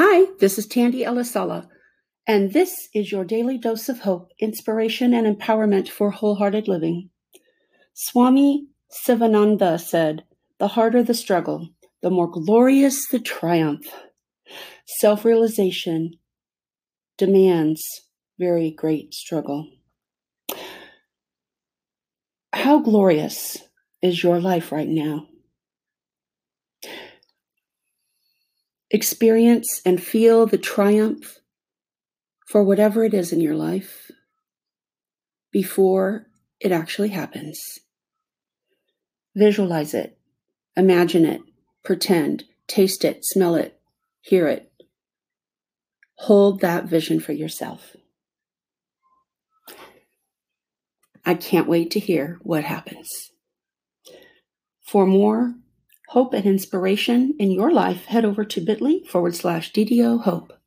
Hi, this is Tandy Elisala, and this is your daily dose of hope, inspiration, and empowerment for wholehearted living. Swami Sivananda said, The harder the struggle, the more glorious the triumph. Self realization demands very great struggle. How glorious is your life right now? Experience and feel the triumph for whatever it is in your life before it actually happens. Visualize it, imagine it, pretend, taste it, smell it, hear it. Hold that vision for yourself. I can't wait to hear what happens. For more hope and inspiration in your life, head over to bit.ly forward slash DDO Hope.